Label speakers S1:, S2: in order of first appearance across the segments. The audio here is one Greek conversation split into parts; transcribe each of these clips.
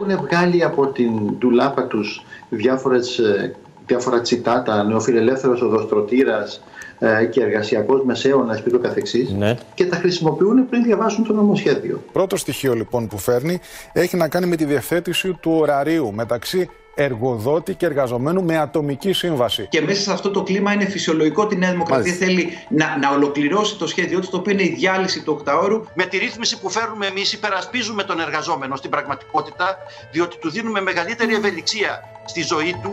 S1: Έχουν βγάλει από την ντουλάπα τους διάφορες, ε, διάφορα τσιτάτα, νεοφιλελεύθερος οδοστρωτήρας ε, και εργασιακός μεσαίωνας και το καθεξής
S2: Ναι.
S1: και τα χρησιμοποιούν πριν διαβάσουν το νομοσχέδιο.
S3: Πρώτο στοιχείο λοιπόν που φέρνει έχει να κάνει με τη διευθέτηση του ωραρίου μεταξύ εργοδότη και εργαζομένου με ατομική σύμβαση.
S4: Και μέσα σε αυτό το κλίμα είναι φυσιολογικό ότι η Νέα Δημοκρατία
S3: Μάλιστα.
S4: θέλει να, να ολοκληρώσει το σχέδιό της, το οποίο είναι η διάλυση του οκταώρου.
S5: Με τη ρύθμιση που φέρνουμε εμείς υπερασπίζουμε τον εργαζόμενο στην πραγματικότητα διότι του δίνουμε μεγαλύτερη ευελιξία στη ζωή του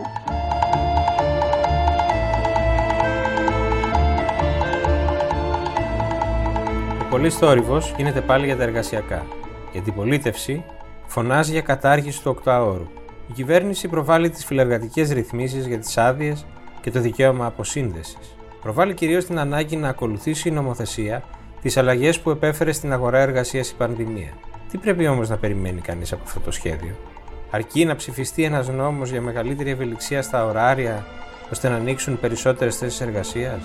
S2: Ο πολύς θόρυβος γίνεται πάλι για τα εργασιακά. Η αντιπολίτευση φωνάζει για κατάργηση του οκτάωρου. Η κυβέρνηση προβάλλει τις φιλεργατικές ρυθμίσεις για τις άδειες και το δικαίωμα αποσύνδεσης. Προβάλλει κυρίως την ανάγκη να ακολουθήσει η νομοθεσία τις αλλαγές που επέφερε στην αγορά εργασίας η πανδημία. Τι πρέπει όμως να περιμένει κανείς από αυτό το σχέδιο, Αρκεί να ψηφιστεί ένας νόμος για μεγαλύτερη ευελιξία στα ωράρια ώστε να ανοίξουν περισσότερες θέσεις εργασίας,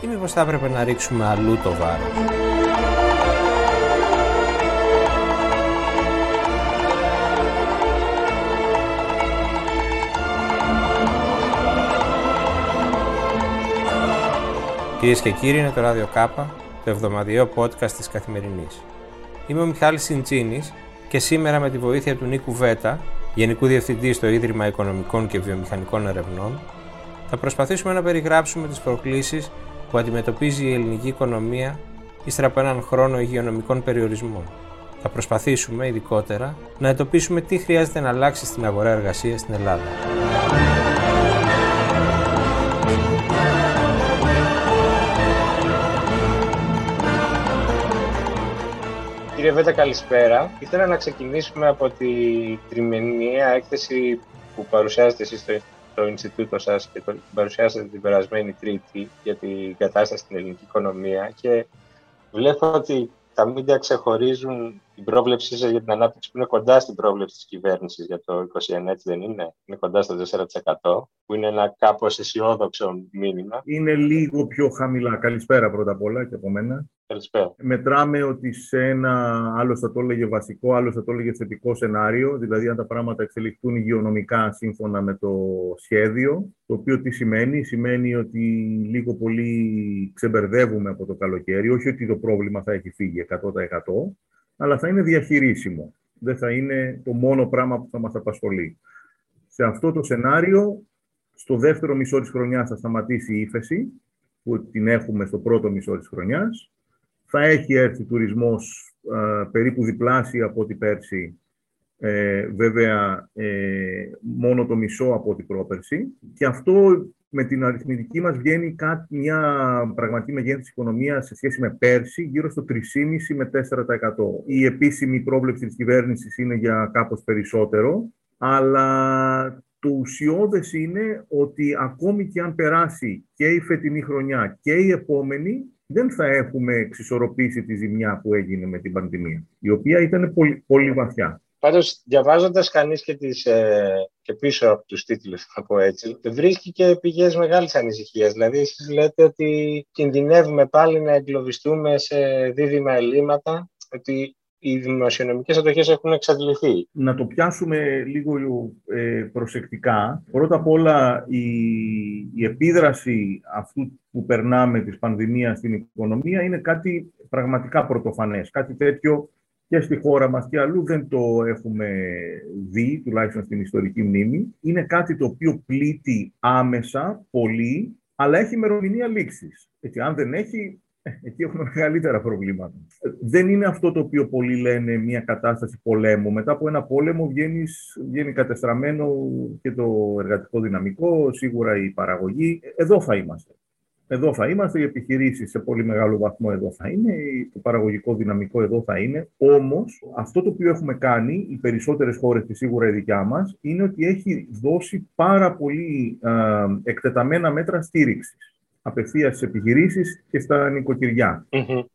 S2: ή μήπως θα έπρεπε να ρίξουμε αλλού το βάρος; Κυρίες και κύριοι, είναι το ράδιο Κάπα, το εβδομαδιαίο podcast της Καθημερινής. Είμαι ο Μιχάλης Σιντσίνης και σήμερα με τη βοήθεια του Νίκου Βέτα, Γενικού Διευθυντή στο Ίδρυμα Οικονομικών και Βιομηχανικών Ερευνών, θα προσπαθήσουμε να περιγράψουμε τις προκλήσεις που αντιμετωπίζει η ελληνική οικονομία ύστερα από έναν χρόνο υγειονομικών περιορισμών. Θα προσπαθήσουμε, ειδικότερα, να εντοπίσουμε τι χρειάζεται να αλλάξει στην αγορά εργασίας στην Ελλάδα.
S6: Κύριε Βέτα, καλησπέρα. Ήθελα να ξεκινήσουμε από τη τριμηνιαία έκθεση που παρουσιάζετε εσείς στο, στο Ινστιτούτο σας και το παρουσιάσατε την περασμένη Τρίτη για την κατάσταση στην ελληνική οικονομία και βλέπω ότι τα μίντια ξεχωρίζουν την πρόβλεψή σας για την ανάπτυξη που είναι κοντά στην πρόβλεψη της κυβέρνησης για το 2021, έτσι δεν είναι; Είναι κοντά στο 4% που είναι ένα κάπως αισιόδοξο μήνυμα.
S7: είναι λίγο πιο χαμηλά. Καλησπέρα πρώτα απ' όλα και από μένα.
S6: Καλησπέρα.
S7: Μετράμε ότι σε ένα άλλο θα το έλεγε βασικό, άλλο θα το έλεγε θετικό σενάριο, δηλαδή αν τα πράγματα εξελιχθούν υγειονομικά σύμφωνα με το σχέδιο, το οποίο τι σημαίνει, σημαίνει ότι λίγο πολύ ξεμπερδεύουμε από το καλοκαίρι, όχι ότι το πρόβλημα θα έχει φύγει 100%, αλλά θα είναι διαχειρίσιμο. Δεν θα είναι το μόνο πράγμα που θα μας απασχολεί. Σε αυτό το σενάριο, στο δεύτερο μισό της χρονιάς θα σταματήσει η ύφεση, που την έχουμε στο πρώτο μισό της χρονιάς. Θα έχει έρθει τουρισμός ε, περίπου διπλάσια από ό,τι πέρσι, ε, βέβαια ε, μόνο το μισό από ό,τι πρόπερσι. Και αυτό με την αριθμητική μας βγαίνει κάτι, μια πραγματική μεγέθυνση οικονομίας σε σχέση με πέρσι, γύρω στο 3,5 με 4%. Η επίσημη πρόβλεψη της κυβέρνησης είναι για κάπως περισσότερο, αλλά το ουσιώδες είναι ότι ακόμη και αν περάσει και η φετινή χρονιά και η επόμενη, δεν θα έχουμε εξισορροπήσει τη ζημιά που έγινε με την πανδημία, η οποία ήταν πολύ, πολύ βαθιά.
S6: Πάντως, διαβάζοντας κανείς και, τις, ε, και πίσω από τους τίτλους, θα πω έτσι, βρίσκει και πηγές μεγάλης ανησυχίας. Δηλαδή, εσείς λέτε ότι κινδυνεύουμε πάλι να εγκλωβιστούμε σε δίδυμα ελλείμματα, ότι οι δημοσιονομικές ατοχές έχουν εξαντληθεί.
S7: Να το πιάσουμε λίγο ε, προσεκτικά. Πρώτα απ' όλα, η, η επίδραση αυτού που περνάμε της πανδημίας στην οικονομία είναι κάτι πραγματικά πρωτοφανές. Κάτι τέτοιο και στη χώρα μας και αλλού δεν το έχουμε δει, τουλάχιστον στην ιστορική μνήμη. Είναι κάτι το οποίο πλήττει άμεσα, πολύ, αλλά έχει ημερομηνία λήξης. Έτσι, αν δεν έχει, ε, εκεί έχουμε μεγαλύτερα προβλήματα. Ε, Δεν είναι αυτό το οποίο πολλοί λένε μια κατάσταση πολέμου. Μετά από ένα πόλεμο βγαίνεις, βγαίνει κατεστραμμένο και το εργατικό δυναμικό, σίγουρα η παραγωγή. Ε, Εδώ θα είμαστε. Εδώ θα είμαστε, οι επιχειρήσεις σε πολύ μεγάλο βαθμό εδώ θα είναι, το παραγωγικό δυναμικό εδώ θα είναι. Όμως, αυτό το οποίο έχουμε κάνει, οι περισσότερες χώρες και σίγουρα η δικιά μας, είναι ότι έχει δώσει πάρα πολύ α, εκτεταμένα μέτρα στήριξης απευθείας στις επιχειρήσεις και στα νοικοκυριά.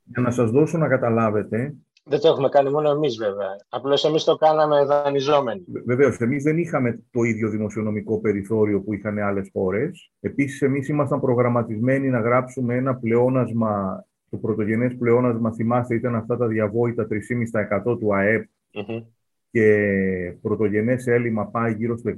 S7: Για να σας δώσω να καταλάβετε,
S6: Δεν το έχουμε κάνει μόνο εμείς βέβαια. Απλώς εμείς το κάναμε δανειζόμενοι.
S7: Βεβαίως, εμείς δεν είχαμε το ίδιο δημοσιονομικό περιθώριο που είχαν άλλες χώρες. Επίσης, εμείς ήμασταν προγραμματισμένοι να γράψουμε ένα πλεόνασμα. Το πρωτογενές πλεόνασμα, θυμάστε, ήταν αυτά τα διαβόητα 3,5% του ΑΕΠ.
S6: Μμμ.
S7: Και πρωτογενές έλλειμμα πάει γύρω στο 6,5%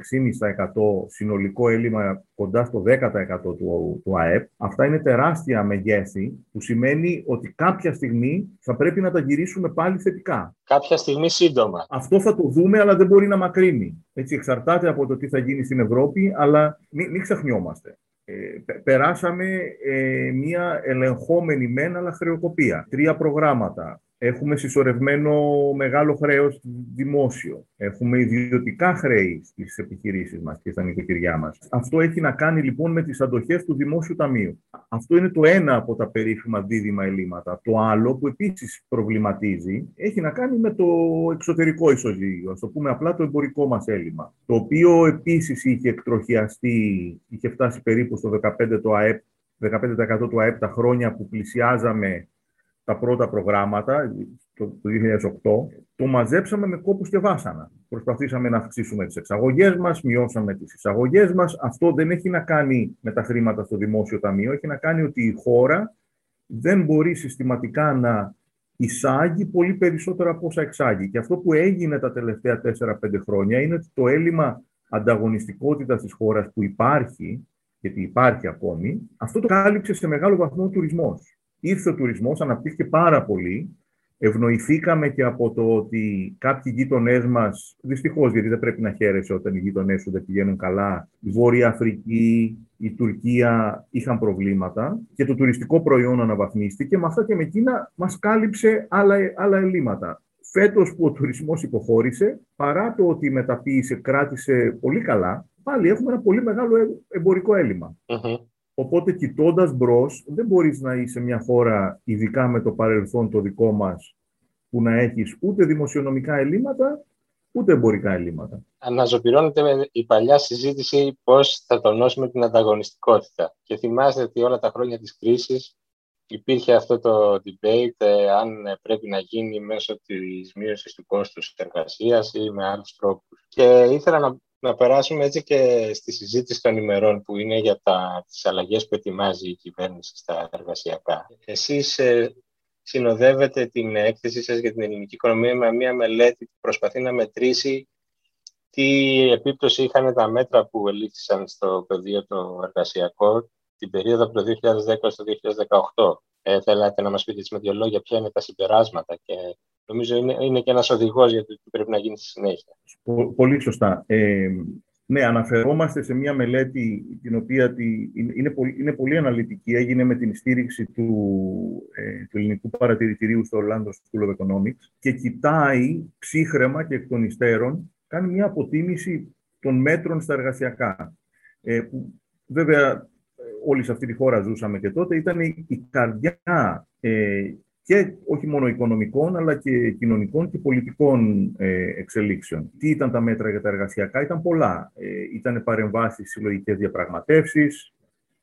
S7: συνολικό έλλειμμα κοντά στο 10% του, του ΑΕΠ. Αυτά είναι τεράστια μεγέθη που σημαίνει ότι κάποια στιγμή θα πρέπει να τα γυρίσουμε πάλι θετικά.
S6: Κάποια στιγμή σύντομα.
S7: Αυτό θα το δούμε, αλλά δεν μπορεί να μακρύνει. Έτσι, εξαρτάται από το τι θα γίνει στην Ευρώπη, αλλά μην, μην ξεχνιόμαστε. Ε, περάσαμε ε, μια ελεγχόμενη μεν, αλλά χρεοκοπία. Τρία προγράμματα, Έχουμε συσσωρευμένο μεγάλο χρέος δημόσιο. Έχουμε ιδιωτικά χρέη στις επιχειρήσεις μας και στα νοικοκυριά μας. Αυτό έχει να κάνει λοιπόν με τις αντοχές του Δημόσιου Ταμείου. Αυτό είναι το ένα από τα περίφημα δίδυμα ελλείμματα. Το άλλο που επίσης προβληματίζει έχει να κάνει με το εξωτερικό ισοζύγιο, ας το πούμε απλά το εμπορικό μας έλλειμμα, το οποίο επίσης είχε εκτροχιαστεί, είχε φτάσει περίπου στο 15% το ΑΕΠ 15% του ΑΕΠ τα χρόνια που πλησιάζαμε τα πρώτα προγράμματα το 2008, το μαζέψαμε με κόπους και βάσανα. Προσπαθήσαμε να αυξήσουμε τις εξαγωγές μας, μειώσαμε τις εισαγωγές μας. Αυτό δεν έχει να κάνει με τα χρήματα στο δημόσιο ταμείο, έχει να κάνει ότι η χώρα δεν μπορεί συστηματικά να εισάγει πολύ περισσότερα από όσα εξάγει. Και αυτό που έγινε τα τελευταία 4-5 χρόνια είναι ότι το έλλειμμα ανταγωνιστικότητας της χώρας που υπάρχει, γιατί υπάρχει ακόμη, αυτό το κάλυψε σε μεγάλο βαθμό ο τουρισμός ήρθε ο τουρισμός, αναπτύχθηκε πάρα πολύ. Ευνοηθήκαμε και από το ότι κάποιοι γείτονές μας, δυστυχώς γιατί δεν πρέπει να χαίρεσαι όταν οι γείτονές σου δεν πηγαίνουν καλά, η Βόρεια Αφρική, η Τουρκία είχαν προβλήματα και το τουριστικό προϊόν αναβαθμίστηκε. Με αυτά και με εκείνα μας κάλυψε άλλα, άλλα ελλείμματα. Φέτος που ο τουρισμός υποχώρησε, παρά το ότι η μεταποίηση κράτησε πολύ καλά, πάλι έχουμε ένα πολύ μεγάλο εμπορικό Οπότε, κοιτώντας μπρος, δεν μπορείς να είσαι μια χώρα, ειδικά με το παρελθόν το δικό μας, που να έχεις ούτε δημοσιονομικά ελλείμματα, ούτε εμπορικά ελλείμματα.
S6: Αναζωπηρώνεται με η παλιά συζήτηση πώς θα τονώσουμε την ανταγωνιστικότητα. Και θυμάστε ότι όλα τα χρόνια της κρίσης υπήρχε αυτό το debate ε, αν πρέπει να γίνει μέσω της μείωσης του κόστους εργασίας ή με άλλους τρόπους. Και ήθελα να να περάσουμε έτσι και στη συζήτηση των ημερών που είναι για τα, τις αλλαγές που ετοιμάζει η κυβέρνηση στα εργασιακά. Εσείς ε, συνοδεύετε την έκθεση σας για την ελληνική οικονομία με μια μελέτη που προσπαθεί να μετρήσει τι επίπτωση είχαν τα μέτρα που ελήφθησαν στο πεδίο το εργασιακό την περίοδο από το 2010 στο 2018. Ε, θέλατε να μας πείτε με δύο λόγια ποια είναι τα συμπεράσματα και νομίζω είναι, είναι και ένας οδηγός για το τι πρέπει να γίνει στη συνέχεια.
S7: Πολύ σωστά. Ε, ναι, αναφερόμαστε σε μια μελέτη την οποία τη, είναι, πολύ, είναι πολύ αναλυτική. Έγινε με την στήριξη του, ε, του Ελληνικού Παρατηρητηρίου στο Orlando School of Economics και κοιτάει ψύχρεμα και εκ των υστέρων, κάνει μια αποτίμηση των μέτρων στα εργασιακά. Ε, που, βέβαια, όλοι σε αυτή τη χώρα ζούσαμε και τότε, ήταν η, καρδιά ε, και όχι μόνο οικονομικών, αλλά και κοινωνικών και πολιτικών ε, εξελίξεων. Τι ήταν τα μέτρα για τα εργασιακά, ήταν πολλά. Ε, ήταν παρεμβάσεις συλλογικές διαπραγματεύσεις,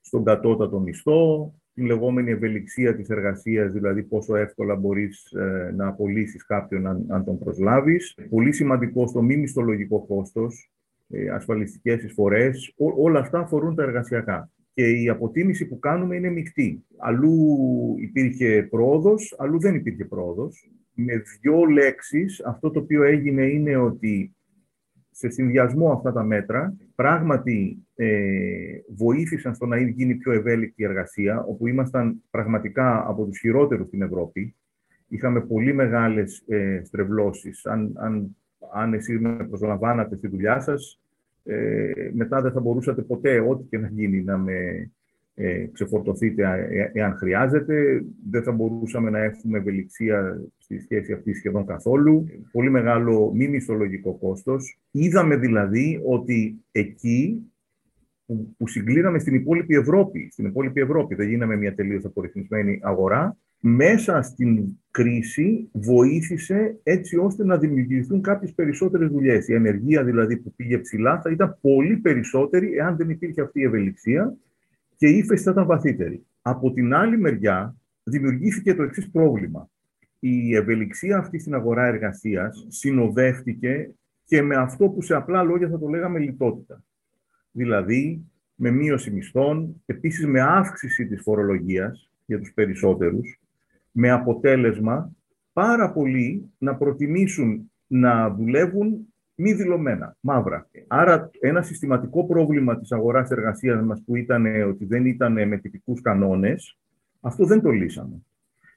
S7: στον κατώτατο μισθό, την λεγόμενη ευελιξία της εργασίας, δηλαδή πόσο εύκολα μπορείς ε, να απολύσεις κάποιον αν, αν τον προσλάβεις. Πολύ σημαντικό στο μη μισθολογικό κόστος, ε, ασφαλιστικές εισφορές, όλα αυτά αφορούν τα εργασιακά και η αποτίμηση που κάνουμε είναι μεικτή. Αλλού υπήρχε πρόοδος, αλλού δεν υπήρχε πρόοδος. Με δύο λέξεις, αυτό το οποίο έγινε είναι ότι σε συνδυασμό αυτά τα μέτρα, πράγματι ε, βοήθησαν στο να γίνει πιο ευέλικτη η εργασία, όπου ήμασταν πραγματικά από τους χειρότερους στην Ευρώπη. Είχαμε πολύ μεγάλες ε, στρεβλώσεις. Αν, αν, αν εσείς με προσλαμβάνατε στη δουλειά σας, ε, μετά δεν θα μπορούσατε ποτέ, ό,τι και να γίνει, να με ε, ξεφορτωθείτε ε, εάν χρειάζεται. Δεν θα μπορούσαμε να έχουμε ευελιξία στη σχέση αυτή σχεδόν καθόλου. Πολύ μεγάλο μη μισθολογικό κόστος. Είδαμε δηλαδή ότι εκεί που, που συγκλίναμε στην υπόλοιπη Ευρώπη, στην υπόλοιπη Ευρώπη, δεν γίναμε μια τελείως απορριθμισμένη αγορά, μέσα στην κρίση βοήθησε έτσι ώστε να δημιουργηθούν κάποιες περισσότερες δουλειές. Η ενεργεία δηλαδή που πήγε ψηλά θα ήταν πολύ περισσότερη εάν δεν υπήρχε αυτή η ευελιξία και η ύφεση θα ήταν βαθύτερη. Από την άλλη μεριά δημιουργήθηκε το εξής πρόβλημα. Η ευελιξία αυτή στην αγορά εργασίας συνοδεύτηκε και με αυτό που σε απλά λόγια θα το λέγαμε λιτότητα. Δηλαδή με μείωση μισθών, επίσης με αύξηση της φορολογίας για τους περισσότερους, με αποτέλεσμα πάρα πολλοί να προτιμήσουν να δουλεύουν μη δηλωμένα, μαύρα. Άρα ένα συστηματικό πρόβλημα της αγοράς εργασίας μας που ήταν ότι δεν ήταν με τυπικούς κανόνες, αυτό δεν το λύσαμε.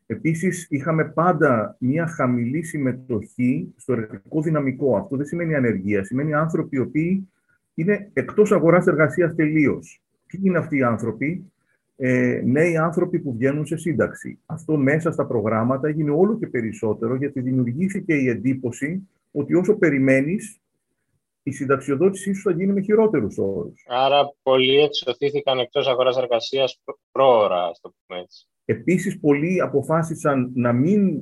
S7: Επίσης, είχαμε πάντα μια χαμηλή συμμετοχή στο εργατικό δυναμικό. Αυτό δεν σημαίνει ανεργία, σημαίνει άνθρωποι οι οποίοι είναι εκτός αγοράς εργασίας τελείως. Ποιοι είναι αυτοί οι άνθρωποι, ε, νέοι άνθρωποι που βγαίνουν σε σύνταξη. Αυτό μέσα στα προγράμματα έγινε όλο και περισσότερο γιατί δημιουργήθηκε η εντύπωση ότι όσο περιμένεις, η συνταξιοδότησή σου θα γίνει με χειρότερους όρους.
S6: Άρα, πολλοί εξωθήθηκαν εκτός αγοράς εργασίας πρόωρα, ας το πούμε έτσι.
S7: Επίσης, πολλοί αποφάσισαν να μην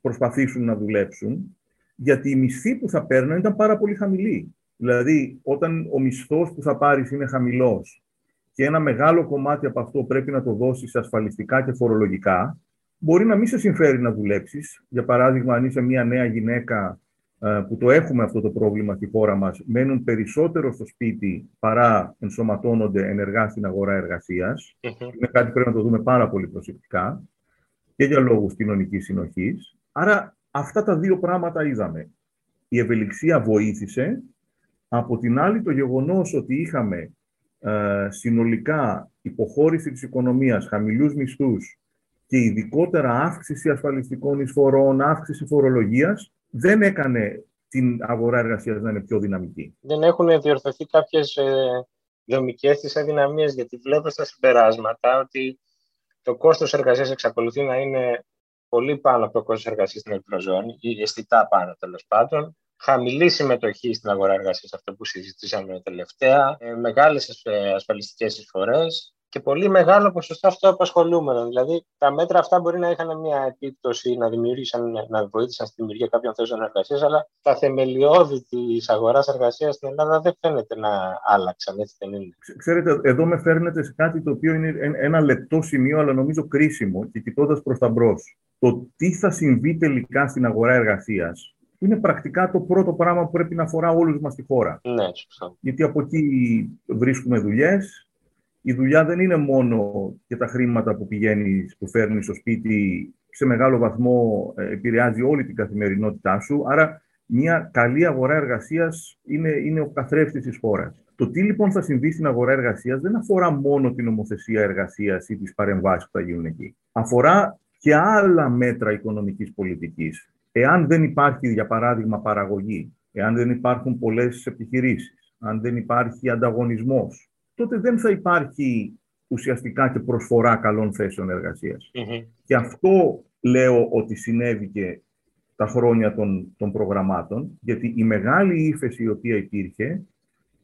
S7: προσπαθήσουν να δουλέψουν, γιατί η μισθή που θα παίρνουν ήταν πάρα πολύ χαμηλή. Δηλαδή, όταν ο μισθός που θα πάρεις είναι χαμηλός και ένα μεγάλο κομμάτι από αυτό πρέπει να το δώσεις ασφαλιστικά και φορολογικά, μπορεί να μην σε συμφέρει να δουλέψεις. Για παράδειγμα, αν είσαι μια νέα γυναίκα ε, που το έχουμε αυτό το πρόβλημα στη χώρα μας, μένουν περισσότερο στο σπίτι παρά ενσωματώνονται ενεργά στην αγορά εργασίας. Είναι κάτι που πρέπει να το δούμε πάρα πολύ προσεκτικά και για λόγους κοινωνικής συνοχής. Άρα αυτά τα δύο πράγματα είδαμε. Η ευελιξία βοήθησε. Από την άλλη το γεγονός ότι είχαμε ε, συνολικά υποχώρηση της οικονομίας, χαμηλούς μισθούς και ειδικότερα αύξηση ασφαλιστικών εισφορών, αύξηση φορολογίας, δεν έκανε την αγορά εργασίας να είναι πιο δυναμική.
S6: Δεν έχουν διορθωθεί κάποιες ε, δομικές της αδυναμίες, γιατί βλέπω στα συμπεράσματα ότι το κόστος εργασίας εξακολουθεί να είναι πολύ πάνω από το κόστος εργασίας στην Ευρωζώνη, ή αισθητά πάνω τέλος πάντων. Χαμηλή συμμετοχή στην αγορά εργασίας, αυτό που συζητήσαμε τελευταία, ε, μεγάλες ασφαλιστικές εισφορές, και πολύ μεγάλο ποσοστό αυτοαπασχολούμενων. Δηλαδή, τα μέτρα αυτά μπορεί να είχαν μια επίπτωση, να δημιουργήσαν, να βοήθησαν στη δημιουργία κάποιων θέσεων εργασίας, αλλά τα θεμελιώδη της αγοράς εργασίας στην Ελλάδα δεν φαίνεται να άλλαξαν. Έτσι δεν είναι.
S7: Ξέρετε, εδώ με φέρνετε σε κάτι το οποίο είναι ένα λεπτό σημείο, αλλά νομίζω κρίσιμο και κοιτώντας προς τα μπρος. Το τι θα συμβεί τελικά στην αγορά εργασίας είναι πρακτικά το πρώτο πράγμα που πρέπει να αφορά όλους μας τη χώρα.
S6: Ναι, σωστά.
S7: Γιατί από εκεί βρίσκουμε δουλειές, η δουλειά δεν είναι μόνο και τα χρήματα που πηγαίνεις, που φέρνεις στο σπίτι, σε μεγάλο βαθμό ε, επηρεάζει όλη την καθημερινότητά σου. Άρα, μια καλή αγορά εργασίας είναι, είναι ο καθρέφτης της χώρας. Το τι λοιπόν θα συμβεί στην αγορά εργασίας δεν αφορά μόνο την νομοθεσία εργασίας ή τις παρεμβάσεις που θα γίνουν εκεί. Αφορά και άλλα μέτρα οικονομικής πολιτικής. Εάν δεν υπάρχει, για παράδειγμα, παραγωγή, εάν δεν υπάρχουν πολλές επιχειρήσεις, αν δεν υπάρχει ανταγωνισμός, τότε δεν θα υπάρχει ουσιαστικά και προσφορά καλών θέσεων Και αυτό λέω ότι συνέβη και τα χρόνια των, των προγραμμάτων, γιατί η μεγάλη ύφεση η οποία υπήρχε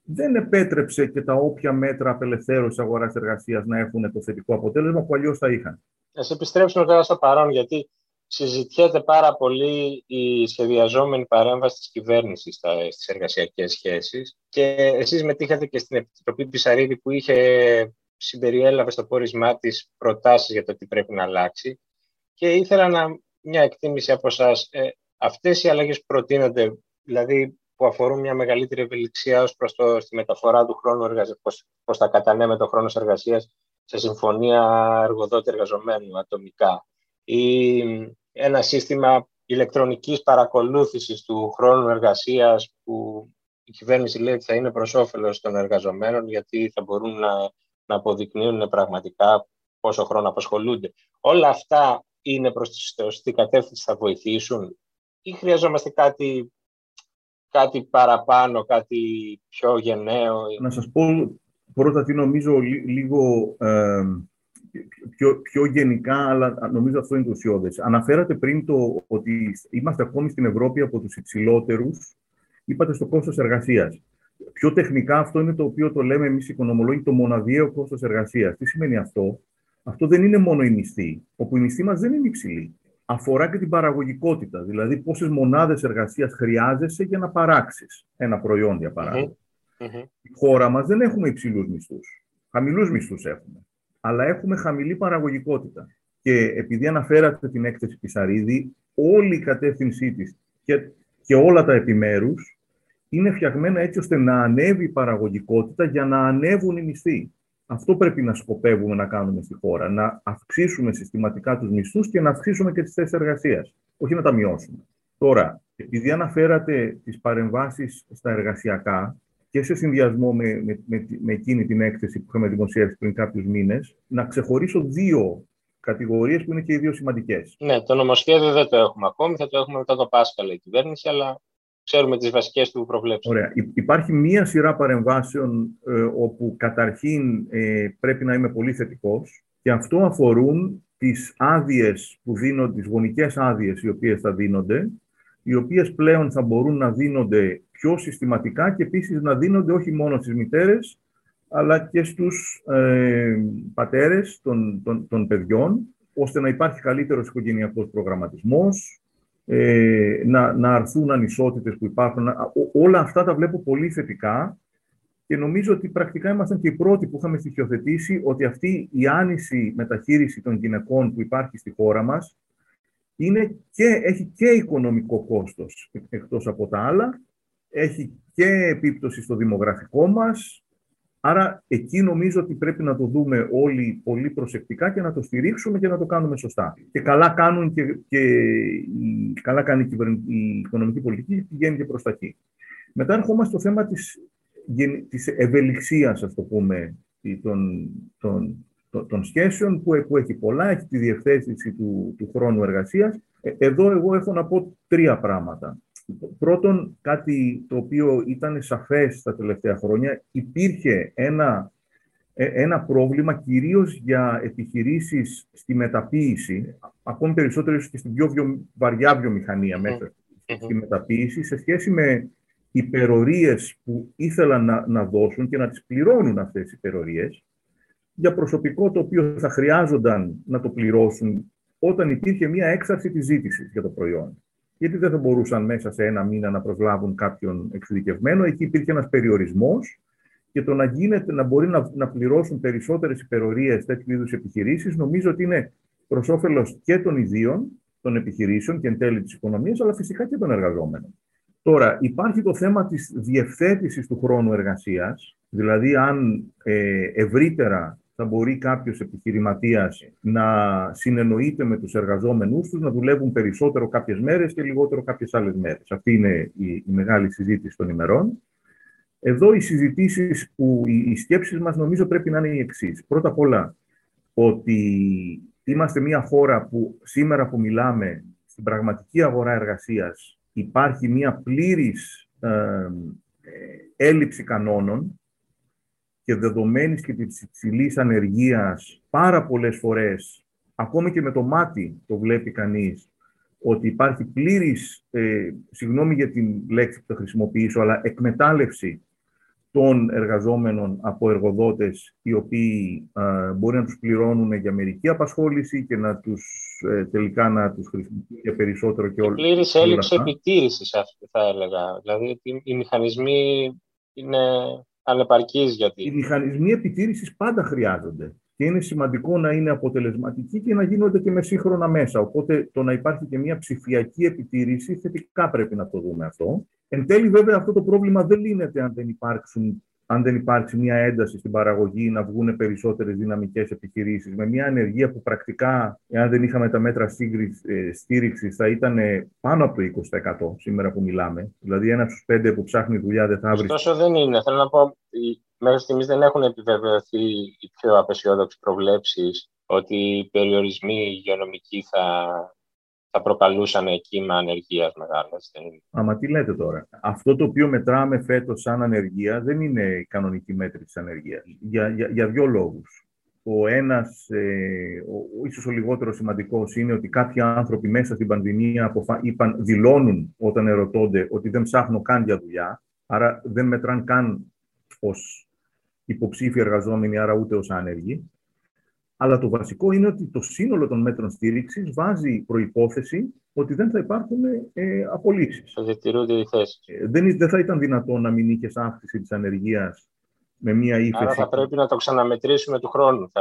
S7: δεν επέτρεψε και τα όποια μέτρα απελευθέρωσης αγοράς εργασίας να έχουν το θετικό αποτέλεσμα που αλλιώς θα είχαν.
S6: Α επιστρέψουμε τώρα στο παρόν, γιατί συζητιέται πάρα πολύ η σχεδιαζόμενη παρέμβαση της κυβέρνησης στις εργασιακές σχέσεις και εσείς μετήχατε και στην Επιτροπή Πισαρίδη που είχε συμπεριέλαβε στο πόρισμά της προτάσεις για το τι πρέπει να αλλάξει και ήθελα να, μια εκτίμηση από εσά. Ε, αυτές οι αλλαγές που προτείνονται, δηλαδή που αφορούν μια μεγαλύτερη ευελιξία ως προς το, στη μεταφορά του χρόνου εργασίας, πώς, πώς θα κατανέμε το χρόνος εργασίας σε συμφωνία εργοδότη εργαζομένου ατομικά ή ένα σύστημα ηλεκτρονικής παρακολούθησης του χρόνου εργασίας που η κυβέρνηση λέει ότι θα είναι προς όφελος των εργαζομένων γιατί θα μπορούν να, να αποδεικνύουν πραγματικά πόσο χρόνο απασχολούνται. Όλα αυτά είναι προς τη σωστή κατεύθυνση, θα βοηθήσουν ή χρειαζόμαστε κάτι, κάτι παραπάνω, κάτι πιο γενναίο;
S7: Να σας πω πρώτα τι νομίζω λίγο ε, πιο, πιο γενικά, αλλά νομίζω αυτό είναι το ουσιώδες. Αναφέρατε πριν το ότι είμαστε ακόμη στην Ευρώπη από τους υψηλότερους, είπατε στο κόστος εργασίας. Πιο τεχνικά αυτό είναι το οποίο το λέμε εμείς οι οικονομολόγοι το μοναδιαίο κόστος εργασίας. Τι σημαίνει αυτό; Αυτό δεν είναι μόνο η μισθή, όπου η μισθή μας δεν είναι υψηλή. Αφορά και την παραγωγικότητα, δηλαδή πόσες μονάδες εργασίας χρειάζεσαι για να παράξεις ένα προϊόν, για παράδειγμα. Mm-hmm. Η χώρα μας δεν έχουμε υψηλούς μισθούς. Χαμηλούς μισθούς έχουμε αλλά έχουμε χαμηλή παραγωγικότητα. Και επειδή αναφέρατε την έκθεση Πισαρίδη, όλη η κατεύθυνσή της και, και όλα τα επιμέρους είναι φτιαγμένα έτσι ώστε να ανέβει η παραγωγικότητα για να ανέβουν οι μισθοί. Αυτό πρέπει να σκοπεύουμε να κάνουμε στη χώρα. Να αυξήσουμε συστηματικά τους μισθούς και να αυξήσουμε και τις θέσεις εργασίας. Όχι να τα μειώσουμε. Τώρα, Επειδή αναφέρατε τις παρεμβάσεις στα εργασιακά και σε συνδυασμό με, με, με, με εκείνη την έκθεση που είχαμε δημοσιεύσει πριν κάποιους μήνες, να ξεχωρίσω δύο κατηγορίες που είναι και οι δύο σημαντικές.
S6: Ναι, το νομοσχέδιο δεν το έχουμε ακόμη, θα το έχουμε μετά το Πάσχα, λέει η κυβέρνηση, αλλά ξέρουμε τις βασικές του προβλέψεις.
S7: Ωραία. Υπάρχει μία σειρά παρεμβάσεων ε, όπου καταρχήν ε, πρέπει να είμαι πολύ θετικός και αυτό αφορούν τις άδειες που δίνονται, τις γονικές άδειες οι οποίες θα δίνονται, οι οποίες πλέον θα μπορούν να δίνονται πιο συστηματικά και επίσης να δίνονται όχι μόνο στις μητέρες, αλλά και στους ε, πατέρες των, των, των παιδιών, ώστε να υπάρχει καλύτερος οικογενειακός προγραμματισμός, ε, να, να αρθούν ανισότητες που υπάρχουν. Όλα αυτά τα βλέπω πολύ θετικά και νομίζω ότι πρακτικά ήμασταν και οι πρώτοι που είχαμε στοιχειοθετήσει ότι αυτή η άνηση μεταχείριση των γυναικών που υπάρχει στη χώρα μας είναι και, έχει και οικονομικό κόστος εκτός από τα άλλα, έχει και επίπτωση στο δημογραφικό μας, άρα εκεί νομίζω ότι πρέπει να το δούμε όλοι πολύ προσεκτικά και να το στηρίξουμε και να το κάνουμε σωστά. Και καλά, κάνουν και, και καλά κάνει η, η οικονομική πολιτική και πηγαίνει και προς τα εκεί. Μετά ερχόμαστε στο θέμα της της ευελιξίας, ας το πούμε, των, των, των σχέσεων που, που έχει πολλά, έχει τη διευθέτηση του, του χρόνου εργασίας. Ε, εδώ εγώ έχω να πω τρία πράγματα. Πρώτον, κάτι το οποίο ήταν σαφές τα τελευταία χρόνια, υπήρχε ένα, ε, ένα πρόβλημα κυρίως για επιχειρήσεις στη μεταποίηση, ακόμη περισσότερο και στην πιο βιο, βαριά βιομηχανία μέσα στη μεταποίηση, σε σχέση με υπερορίες που ήθελαν να, να δώσουν και να τις πληρώνουν αυτές τις υπερορίες για προσωπικό το οποίο θα χρειάζονταν να το πληρώσουν όταν υπήρχε μια έξαρση της ζήτησης για το προϊόν. Γιατί δεν θα μπορούσαν μέσα σε ένα μήνα να προσλάβουν κάποιον εξειδικευμένο. Εκεί υπήρχε ένας περιορισμός και το να, γίνεται, να μπορεί να, να πληρώσουν περισσότερες υπερορίες τέτοιου είδους επιχειρήσεις νομίζω ότι είναι προς όφελος και των ιδίων των επιχειρήσεων και εν τέλει της οικονομίας, αλλά φυσικά και των εργαζόμενων. Τώρα, υπάρχει το θέμα της διευθέτησης του χρόνου εργασίας, δηλαδή αν ε, ευρύτερα θα μπορεί κάποιος επιχειρηματίας να συνεννοείται με τους εργαζόμενούς τους, να δουλεύουν περισσότερο κάποιες μέρες και λιγότερο κάποιες άλλες μέρες. Αυτή είναι η, η μεγάλη συζήτηση των ημερών. Εδώ οι συζητήσεις που οι, οι σκέψεις μας νομίζω πρέπει να είναι οι εξής. Πρώτα απ' όλα ότι είμαστε μια χώρα που σήμερα που μιλάμε στην πραγματική αγορά εργασίας υπάρχει μια πλήρης ε, έλλειψη κανόνων και δεδομένης και της υψηλής ανεργίας πάρα πολλές φορές, ακόμη και με το μάτι το βλέπει κανείς, ότι υπάρχει πλήρης, ε, συγγνώμη για την λέξη που θα χρησιμοποιήσω, αλλά εκμετάλλευση των εργαζόμενων από εργοδότες οι οποίοι ε, μπορεί να τους πληρώνουν για μερική απασχόληση και να τους ε, τελικά να τους χρησιμοποιούν για περισσότερο και όλα.
S6: Πλήρης έλλειψη επιτήρησης αυτή θα έλεγα. Δηλαδή οι μηχανισμοί είναι ανεπαρκείς γιατί...
S7: Οι μηχανισμοί επιτήρησης πάντα χρειάζονται και είναι σημαντικό να είναι αποτελεσματικοί και να γίνονται και με σύγχρονα μέσα. Οπότε το να υπάρχει και μια ψηφιακή επιτήρηση θετικά πρέπει να το δούμε αυτό. Εν τέλει, βέβαια, αυτό το πρόβλημα δεν λύνεται αν δεν, υπάρξουν, αν δεν υπάρξει μια ένταση στην παραγωγή, να βγουν περισσότερες δυναμικές επιχειρήσεις. Με μια ανεργία που πρακτικά, εάν δεν είχαμε τα μέτρα ε, στήριξης, θα ήταν πάνω από το 20% σήμερα που μιλάμε. Δηλαδή, ένα στους πέντε που ψάχνει δουλειά δεν θα βρει.
S6: Ωστόσο, δεν είναι. Θέλω να πω, μέχρι στιγμής δεν έχουν επιβεβαιωθεί οι πιο απεσιόδοξε προβλέψεις ότι οι περιορισμοί υγειονομικοί θα θα προκαλούσαν κύμα ανεργίας μεγάλα.
S7: Αμα τι λέτε τώρα. Αυτό το οποίο μετράμε φέτος σαν ανεργία δεν είναι η κανονική μέτρηση της ανεργίας. Για, για, για δύο λόγους. Ο ένας, ε, ο, ίσως ο λιγότερο σημαντικός, είναι ότι κάποιοι άνθρωποι μέσα στην πανδημία αποφα... είπαν, δηλώνουν όταν ερωτώνται ότι δεν ψάχνω καν για δουλειά, άρα δεν μετράν καν ως υποψήφοι εργαζόμενοι, άρα ούτε ως άνεργοι. Αλλά το βασικό είναι ότι το σύνολο των μέτρων στήριξης βάζει προπόθεση ότι δεν θα υπάρχουν ε, απολύσεις.
S6: Θα διατηρούνται οι θέσεις.
S7: Ε, δεν, δεν θα ήταν δυνατόν να μην είχες αύξηση της ανεργίας με μία ύφεση.
S6: Άρα θα πρέπει να το ξαναμετρήσουμε του χρόνου, θα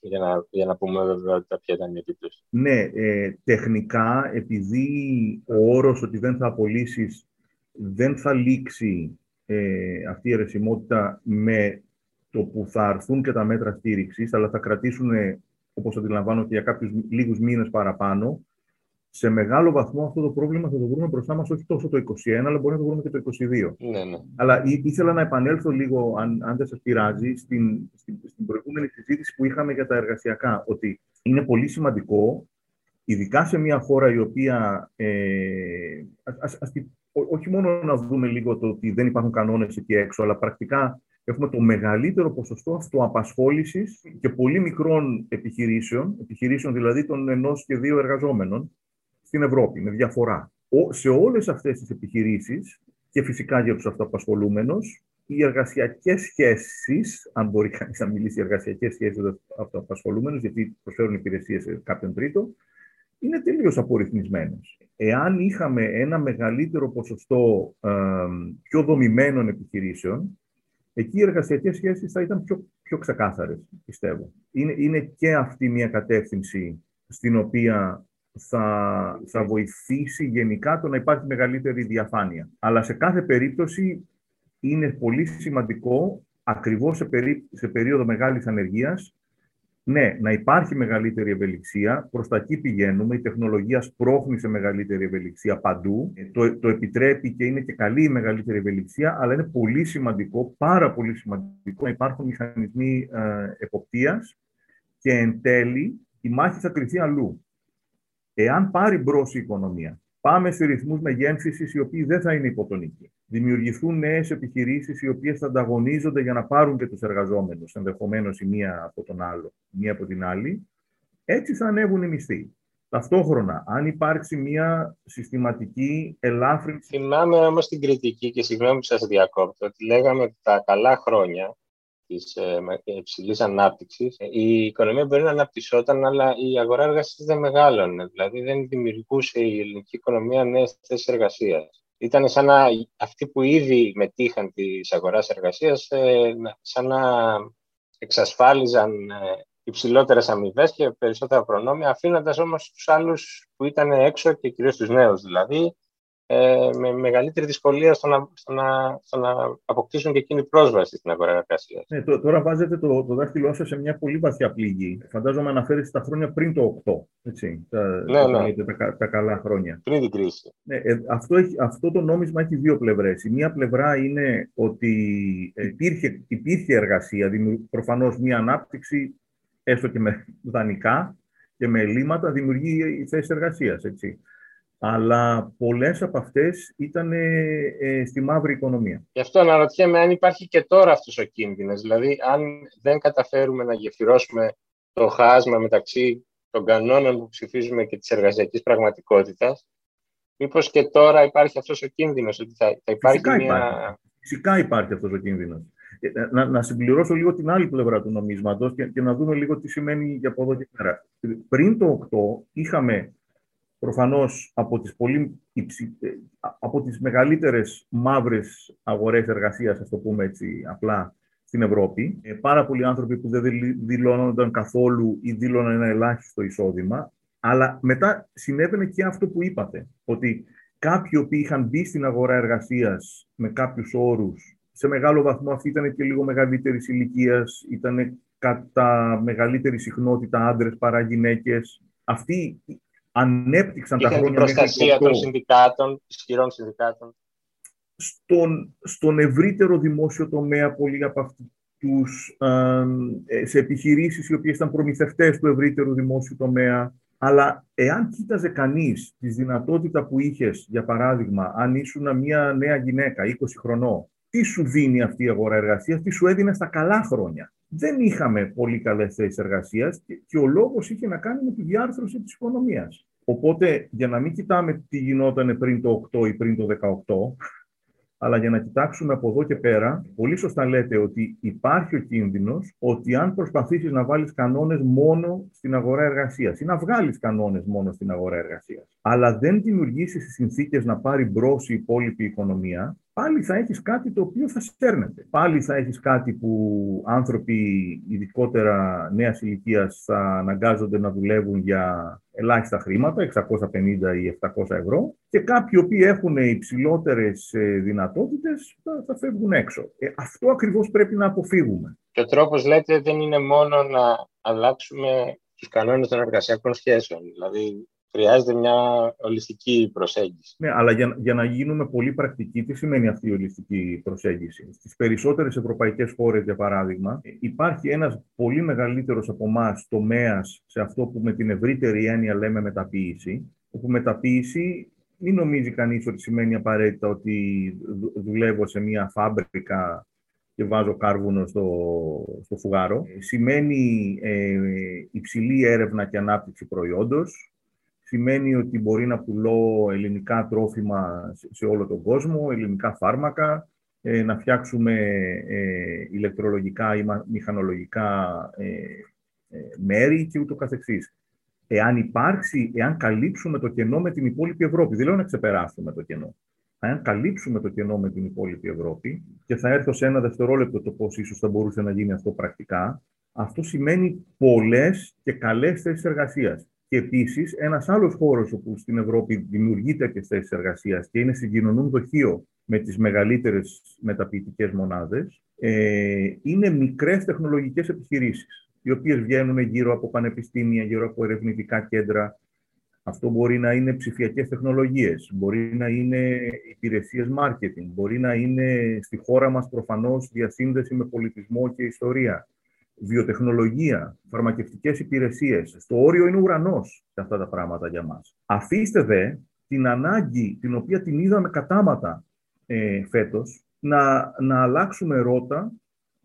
S6: για να, για να πούμε βεβαιότητα ποια ήταν η επίπτωση.
S7: Ναι, ε, τεχνικά, επειδή ο όρος ότι δεν θα απολύσεις δεν θα λήξει ε, αυτή η αιρεσιμότητα με το που θα αρθούν και τα μέτρα στήριξης, αλλά θα κρατήσουν, όπως αντιλαμβάνω, και για κάποιους λίγους μήνες παραπάνω. σε μεγάλο βαθμό αυτό το πρόβλημα θα το βρούμε μπροστά μας όχι τόσο το 2021, αλλά μπορεί να το βρούμε και το 2022.
S6: Ναι, ναι.
S7: Αλλά ήθελα να επανέλθω λίγο, αν, αν δεν σας πειράζει, στην, στην, στην προηγούμενη συζήτηση που είχαμε για τα εργασιακά. Ότι είναι πολύ σημαντικό, ειδικά σε μια χώρα η οποία. Ε, ας, ας, όχι μόνο να δούμε λίγο το ότι δεν υπάρχουν κανόνες εκεί έξω, αλλά πρακτικά έχουμε το μεγαλύτερο ποσοστό αυτοαπασχόλησης και πολύ μικρών επιχειρήσεων, επιχειρήσεων δηλαδή των ενός και δύο εργαζόμενων, στην Ευρώπη, με διαφορά. Σε όλες αυτές τις επιχειρήσεις και φυσικά για τους αυτοαπασχολούμενους, οι εργασιακές σχέσεις, αν μπορεί κανείς να μιλήσει για εργασιακές σχέσεις με αυτοαπασχολούμενους, γιατί προσφέρουν υπηρεσίες σε κάποιον τρίτο, είναι τελείως απορριθμισμένες. Εάν είχαμε ένα μεγαλύτερο ποσοστό ε, πιο δομημένων επιχειρήσεων, εκεί οι εργασιακές σχέσεις θα ήταν πιο, πιο ξεκάθαρες, πιστεύω. Είναι, είναι και αυτή μια κατεύθυνση στην οποία θα, θα βοηθήσει γενικά το να υπάρχει μεγαλύτερη διαφάνεια. Αλλά σε κάθε περίπτωση είναι πολύ σημαντικό, ακριβώς σε, περί, σε περίοδο μεγάλης ανεργίας, ναι, να υπάρχει μεγαλύτερη ευελιξία. Προς τα εκεί πηγαίνουμε. Η τεχνολογία σπρώχνει σε μεγαλύτερη ευελιξία παντού. Το, το επιτρέπει και είναι και καλή η μεγαλύτερη ευελιξία, αλλά είναι πολύ σημαντικό, πάρα πολύ σημαντικό, να υπάρχουν μηχανισμοί ε, εποπτείας και εν τέλει η μάχη θα κρυθεί αλλού. Εάν πάρει μπρος η οικονομία, πάμε σε ρυθμούς μεγένθηση οι οποίοι δεν θα είναι υποτονικοί. Δημιουργηθούν νέες επιχειρήσεις οι οποίες θα ανταγωνίζονται για να πάρουν και τους εργαζόμενους, ενδεχομένως η μία από τον άλλο, η μία από την άλλη. Έτσι θα ανέβουν οι μισθοί. Ταυτόχρονα, αν υπάρξει μια συστηματική ελάφρυνση.
S6: Θυμάμαι όμως την κριτική και συγγνώμη που σας διακόπτω, ότι λέγαμε ότι τα καλά χρόνια της ε, υψηλής ανάπτυξης, η οικονομία μπορεί να αναπτυσσόταν, αλλά η αγορά εργασίας δεν μεγάλωνε. Δηλαδή δεν δημιουργούσε η ελληνική οικονομία νέες θέσεις εργασίας. Ήταν σαν να αυτοί που ήδη μετήχαν της αγοράς εργασίας, ε, σαν να εξασφάλιζαν ε, υψηλότερες αμοιβές και περισσότερα προνόμια, αφήνοντας όμως τους άλλους που ήταν έξω και κυρίως τους νέους δηλαδή, ε, με μεγαλύτερη δυσκολία στο να, στο, να, στο να αποκτήσουν και εκείνη πρόσβαση στην αγορά εργασίας.
S7: Ναι, τώρα βάζετε το, το δάχτυλό σας σε μια πολύ βαθιά πληγή. Φαντάζομαι αναφέρεστε στα χρόνια πριν το 8. Έτσι, τα,
S6: ναι, ναι.
S7: Τα, τα, καλά χρόνια.
S6: Πριν την κρίση.
S7: Ναι, ε, αυτό, έχει, αυτό το νόμισμα έχει δύο πλευρές. Η μία πλευρά είναι ότι υπήρχε, υπήρχε εργασία, προφανώς μια ανάπτυξη, έστω και με δανεικά και με ελλείμματα, δημιουργεί θέσει εργασίας αλλά πολλές από αυτές ήταν ε, στη μαύρη οικονομία.
S6: Γι' αυτό αναρωτιέμαι αν υπάρχει και τώρα αυτός ο κίνδυνος. Δηλαδή, αν δεν καταφέρουμε να γεφυρώσουμε το χάσμα μεταξύ των κανόνων που ψηφίζουμε και της εργασιακής πραγματικότητας, μήπως και τώρα υπάρχει αυτός ο κίνδυνος, ότι θα, θα υπάρχει
S7: Φυσικά
S6: μια...
S7: Υπάρχει. Φυσικά υπάρχει αυτός ο κίνδυνος. Ε, να, να συμπληρώσω λίγο την άλλη πλευρά του νομίσματος και, και να δούμε λίγο τι σημαίνει για από εδώ και πέρα. Πριν το 8 είχαμε προφανώς από τις, πολύ υψη... Ε, από τις μεγαλύτερες μαύρες αγορές εργασίας, ας το πούμε έτσι απλά, στην Ευρώπη. Ε, πάρα πολλοί άνθρωποι που δεν δηλώνονταν καθόλου ή δήλωναν ένα ελάχιστο εισόδημα. Αλλά μετά συνέβαινε και αυτό που είπατε, ότι κάποιοι που είχαν μπει στην αγορά εργασίας με κάποιους όρους, σε μεγάλο βαθμό αυτοί ήταν και λίγο μεγαλύτερης ηλικίας, ήταν κατά μεγαλύτερη συχνότητα άντρες παρά γυναίκες. Αυτοί ανέπτυξαν
S6: τα
S7: χρόνια
S6: την προστασία των συνδικάτων, ισχυρών συνδικάτων.
S7: Στον, στον ευρύτερο δημόσιο τομέα, πολλοί από αυτούς ε, σε επιχειρήσεις οι οποίες ήταν προμηθευτές του ευρύτερου δημόσιου τομέα. Αλλά εάν κοίταζε κανείς τη δυνατότητα που είχες, για παράδειγμα, αν ήσουν μια νέα γυναίκα, 20 χρονών, τι σου δίνει αυτή η αγορά εργασίας, τι σου έδινε στα καλά χρόνια; Δεν είχαμε πολύ καλές θέσεις εργασίας και ο λόγος είχε να κάνει με τη διάρθρωση της οικονομίας. Οπότε, για να μην κοιτάμε τι γινόταν πριν το 8 ή πριν το 18, αλλά για να κοιτάξουμε από εδώ και πέρα, πολύ σωστά λέτε ότι υπάρχει ο κίνδυνος ότι αν προσπαθήσεις να βάλεις κανόνες μόνο στην αγορά εργασίας ή να βγάλεις κανόνες μόνο στην αγορά εργασίας, αλλά δεν δημιουργήσεις τις συνθήκες να πάρει μπρος η υπόλοιπη οικονομία, πάλι θα έχεις κάτι το οποίο θα σέρνεται. Πάλι θα έχεις κάτι που άνθρωποι ειδικότερα νέας ηλικίας θα αναγκάζονται να δουλεύουν για ελάχιστα χρήματα, 650 ή 700 ευρώ, και κάποιοι οποίοι έχουν υψηλότερες ε, δυνατότητες θα, θα φεύγουν έξω. Ε, αυτό ακριβώς πρέπει να αποφύγουμε.
S6: Και ο τρόπος λέτε δεν είναι μόνο να αλλάξουμε τους κανόνες των εργασιακών σχέσεων. Δηλαδή Χρειάζεται μια ολιστική προσέγγιση.
S7: Ναι, αλλά για, για να γίνουμε πολύ πρακτικοί, τι σημαίνει αυτή η ολιστική προσέγγιση; Στις περισσότερες ευρωπαϊκές χώρες, για παράδειγμα, υπάρχει ένας πολύ μεγαλύτερος από εμάς τομέας σε αυτό που με την ευρύτερη έννοια λέμε μεταποίηση, όπου μεταποίηση μην νομίζει κανείς ότι σημαίνει απαραίτητα ότι δουλεύω σε μια φάμπρικα και βάζω κάρβουνο στο, στο φουγάρο. Σημαίνει ε, υψηλή έρευνα και ανάπτυξη προϊόντος. Σημαίνει ότι μπορεί να πουλώ ελληνικά τρόφιμα σε όλο τον κόσμο, ελληνικά φάρμακα, ε, να φτιάξουμε ε, ηλεκτρολογικά ή μηχανολογικά ε, ε, μέρη και ούτω καθεξής. Εάν υπάρξει, εάν καλύψουμε το κενό με την υπόλοιπη Ευρώπη, δεν λέω να ξεπεράσουμε το κενό, αν καλύψουμε το κενό με την υπόλοιπη Ευρώπη, και θα έρθω σε ένα δευτερόλεπτο το πώς ίσως θα μπορούσε να γίνει αυτό πρακτικά, αυτό σημαίνει πολλές και καλές θέσεις εργασίας. Και επίσης, ένας άλλος χώρος όπου στην Ευρώπη δημιουργείται τέτοιες θέσεις εργασίας και είναι συγκοινωνούν δοχείο με τις μεγαλύτερες μεταποιητικές μονάδες, ε, είναι μικρές τεχνολογικές επιχειρήσεις, οι οποίες βγαίνουν γύρω από πανεπιστήμια, γύρω από ερευνητικά κέντρα, αυτό μπορεί να είναι ψηφιακές τεχνολογίες, μπορεί να είναι υπηρεσίες marketing, μπορεί να είναι στη χώρα μας προφανώς διασύνδεση με πολιτισμό και ιστορία, βιοτεχνολογία, φαρμακευτικές υπηρεσίες. Στο όριο είναι ουρανός σε αυτά τα πράγματα για μας. Αφήστε δε την ανάγκη, την οποία την είδαμε κατάματα ε, φέτος, να, να αλλάξουμε ρότα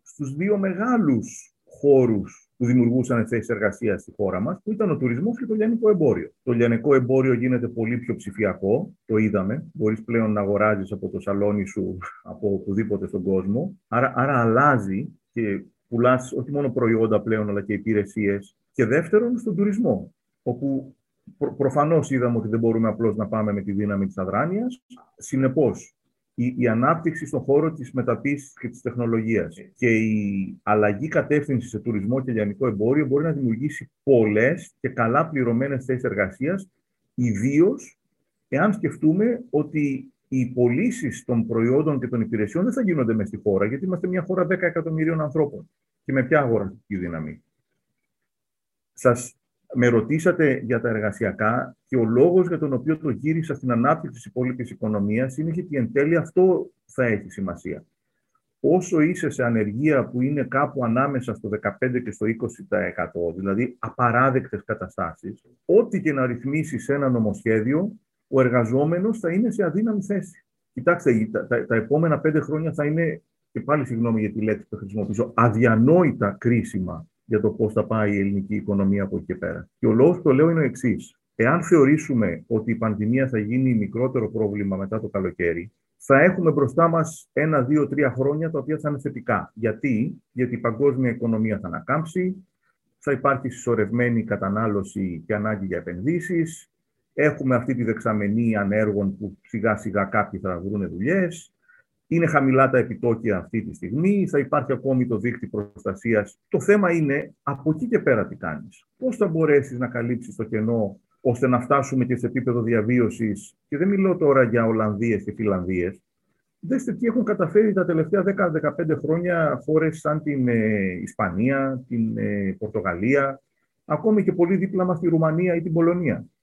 S7: στους δύο μεγάλους χώρους που δημιουργούσαν θέσεις εργασίας στη χώρα μας, που ήταν ο τουρισμός και το λιανικό εμπόριο. Το λιανικό εμπόριο γίνεται πολύ πιο ψηφιακό, το είδαμε. Μπορείς πλέον να αγοράζεις από το σαλόνι σου από οπουδήποτε στον κόσμο. Άρα, άρα αλλάζει και πουλάς όχι μόνο προϊόντα πλέον, αλλά και υπηρεσίες. Και δεύτερον, στον τουρισμό, όπου προ, προφανώς είδαμε ότι δεν μπορούμε απλώς να πάμε με τη δύναμη της αδράνειας. Συνεπώς, η, η ανάπτυξη στον χώρο της μεταποίησης και της τεχνολογίας και η αλλαγή κατεύθυνσης σε τουρισμό και λιανικό εμπόριο μπορεί να δημιουργήσει πολλές και καλά πληρωμένες θέσεις εργασίας, ιδίως εάν σκεφτούμε ότι οι πωλήσει των προϊόντων και των υπηρεσιών δεν θα γίνονται μες στη χώρα, γιατί είμαστε μια χώρα 10 εκατομμυρίων ανθρώπων. Και με ποια αγοραστική δύναμη. Σας με ρωτήσατε για τα εργασιακά και ο λόγος για τον οποίο το γύρισα στην ανάπτυξη της υπόλοιπης οικονομίας είναι γιατί εν τέλει αυτό θα έχει σημασία. Όσο είσαι σε ανεργία που είναι κάπου ανάμεσα στο 15% και στο 20%, δηλαδή απαράδεκτες καταστάσεις, ό,τι και να ρυθμίσεις ένα νομοσχέδιο, ο εργαζόμενος θα είναι σε αδύναμη θέση. Κοιτάξτε, τα, τα, τα επόμενα πέντε χρόνια θα είναι, και πάλι συγγνώμη για τη λέξη που χρησιμοποιήσω, αδιανόητα κρίσιμα για το πώς θα πάει η ελληνική οικονομία από εκεί και πέρα. Και ο λόγος που το λέω είναι ο εξής. Εάν θεωρήσουμε ότι η πανδημία θα γίνει μικρότερο πρόβλημα μετά το καλοκαίρι, θα έχουμε μπροστά μας ένα, δύο, τρία χρόνια τα οποία θα είναι θετικά. Γιατί, Γιατί η παγκόσμια οικονομία θα ανακάμψει, θα υπάρχει συσσωρευμένη κατανάλωση και ανάγκη για επενδύσεις. Έχουμε αυτή τη δεξαμενή ανέργων που σιγά σιγά κάποιοι θα βρουν δουλειές. Είναι χαμηλά τα επιτόκια αυτή τη στιγμή, θα υπάρχει ακόμη το δίκτυο προστασίας. Το θέμα είναι από εκεί και πέρα τι κάνεις. Πώς θα μπορέσεις να καλύψεις το κενό ώστε να φτάσουμε και σε επίπεδο διαβίωσης; Και δεν μιλώ τώρα για Ολλανδίες και Φιλανδίες. Δέστε τι έχουν καταφέρει τα τελευταία 10-15 χρόνια χώρες σαν την ε, Ισπανία, την ε, Πορτογαλία, ακόμη και πολύ δίπλα μας τη Ρουμανία ή την Πολωνία, ε,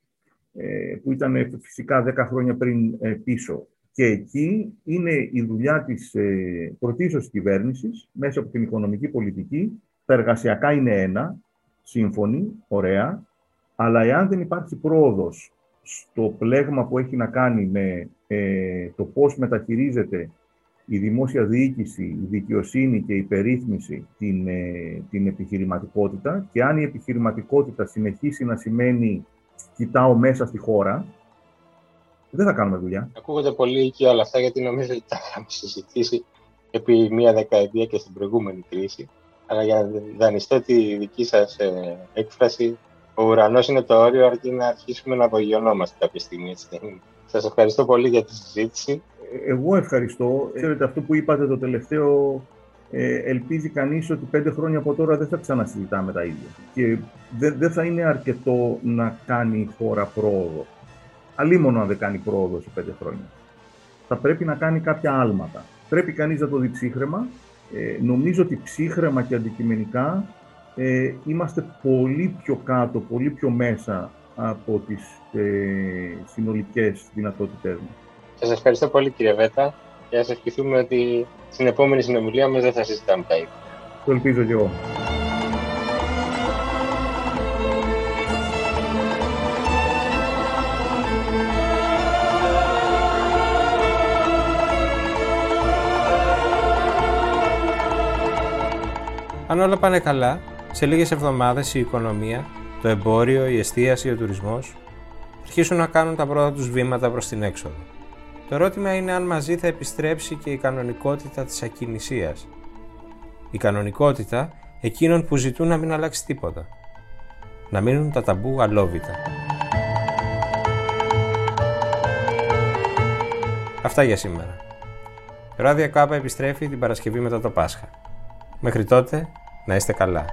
S7: που ήταν φυσικά 10 χρόνια πριν πίσω. Και εκεί είναι η δουλειά της ε, πρωτίστως κυβέρνησης, μέσα από την οικονομική πολιτική. Τα εργασιακά είναι ένα, σύμφωνοι, ωραία, αλλά εάν δεν υπάρχει πρόοδος στο πλέγμα που έχει να κάνει με ε, το πώς μεταχειρίζεται η δημόσια διοίκηση, η δικαιοσύνη και η περίθμιση την, ε, την επιχειρηματικότητα και αν η επιχειρηματικότητα συνεχίσει να σημαίνει κοιτάω μέσα στη χώρα, δεν θα κάνουμε δουλειά.
S6: Ακούγονται πολύ και όλα αυτά, γιατί νομίζω ότι τα είχαμε συζητήσει επί μία δεκαετία και στην προηγούμενη κρίση. Αλλά για να δανειστώ τη δική σας ε, έκφραση, ο ουρανός είναι το όριο, αρκεί να αρχίσουμε να απογειωνόμαστε κάποια στιγμή. Σας ευχαριστώ πολύ για τη συζήτηση.
S7: Ε, εγώ ευχαριστώ. Ξέρετε, αυτό που είπατε το τελευταίο ε, ελπίζει κανείς ότι πέντε χρόνια από τώρα δεν θα ξανασυζητάμε τα ίδια. Και δεν, δεν θα είναι αρκετό να κάνει η χώρα πρόοδο αλίμονο αν δεν κάνει πρόοδο σε πέντε χρόνια. Θα πρέπει να κάνει κάποια άλματα. Πρέπει κανείς να το δει ψύχρεμα. Ε, νομίζω ότι ψύχρεμα και αντικειμενικά ε, είμαστε πολύ πιο κάτω, πολύ πιο μέσα από τις ε, συνολικές δυνατότητές μας.
S8: Σας ευχαριστώ πολύ κύριε Βέτα και ας ευχηθούμε ότι στην επόμενη συνομιλία μας δεν θα συζητάμε τα ίδια.
S7: Το ελπίζω και εγώ.
S6: Αν όλα πάνε καλά, σε λίγες εβδομάδες η οικονομία, το εμπόριο, η εστίαση, ο τουρισμός αρχίσουν να κάνουν τα πρώτα τους βήματα προς την έξοδο. Το ερώτημα είναι αν μαζί θα επιστρέψει και η κανονικότητα της ακινησίας. Η κανονικότητα εκείνων που ζητούν να μην αλλάξει τίποτα. Να μείνουν τα ταμπού αλόβητα. Αυτά για σήμερα. Ράδια Κάπα επιστρέφει την Παρασκευή μετά το Πάσχα. Μέχρι τότε, να είστε καλά.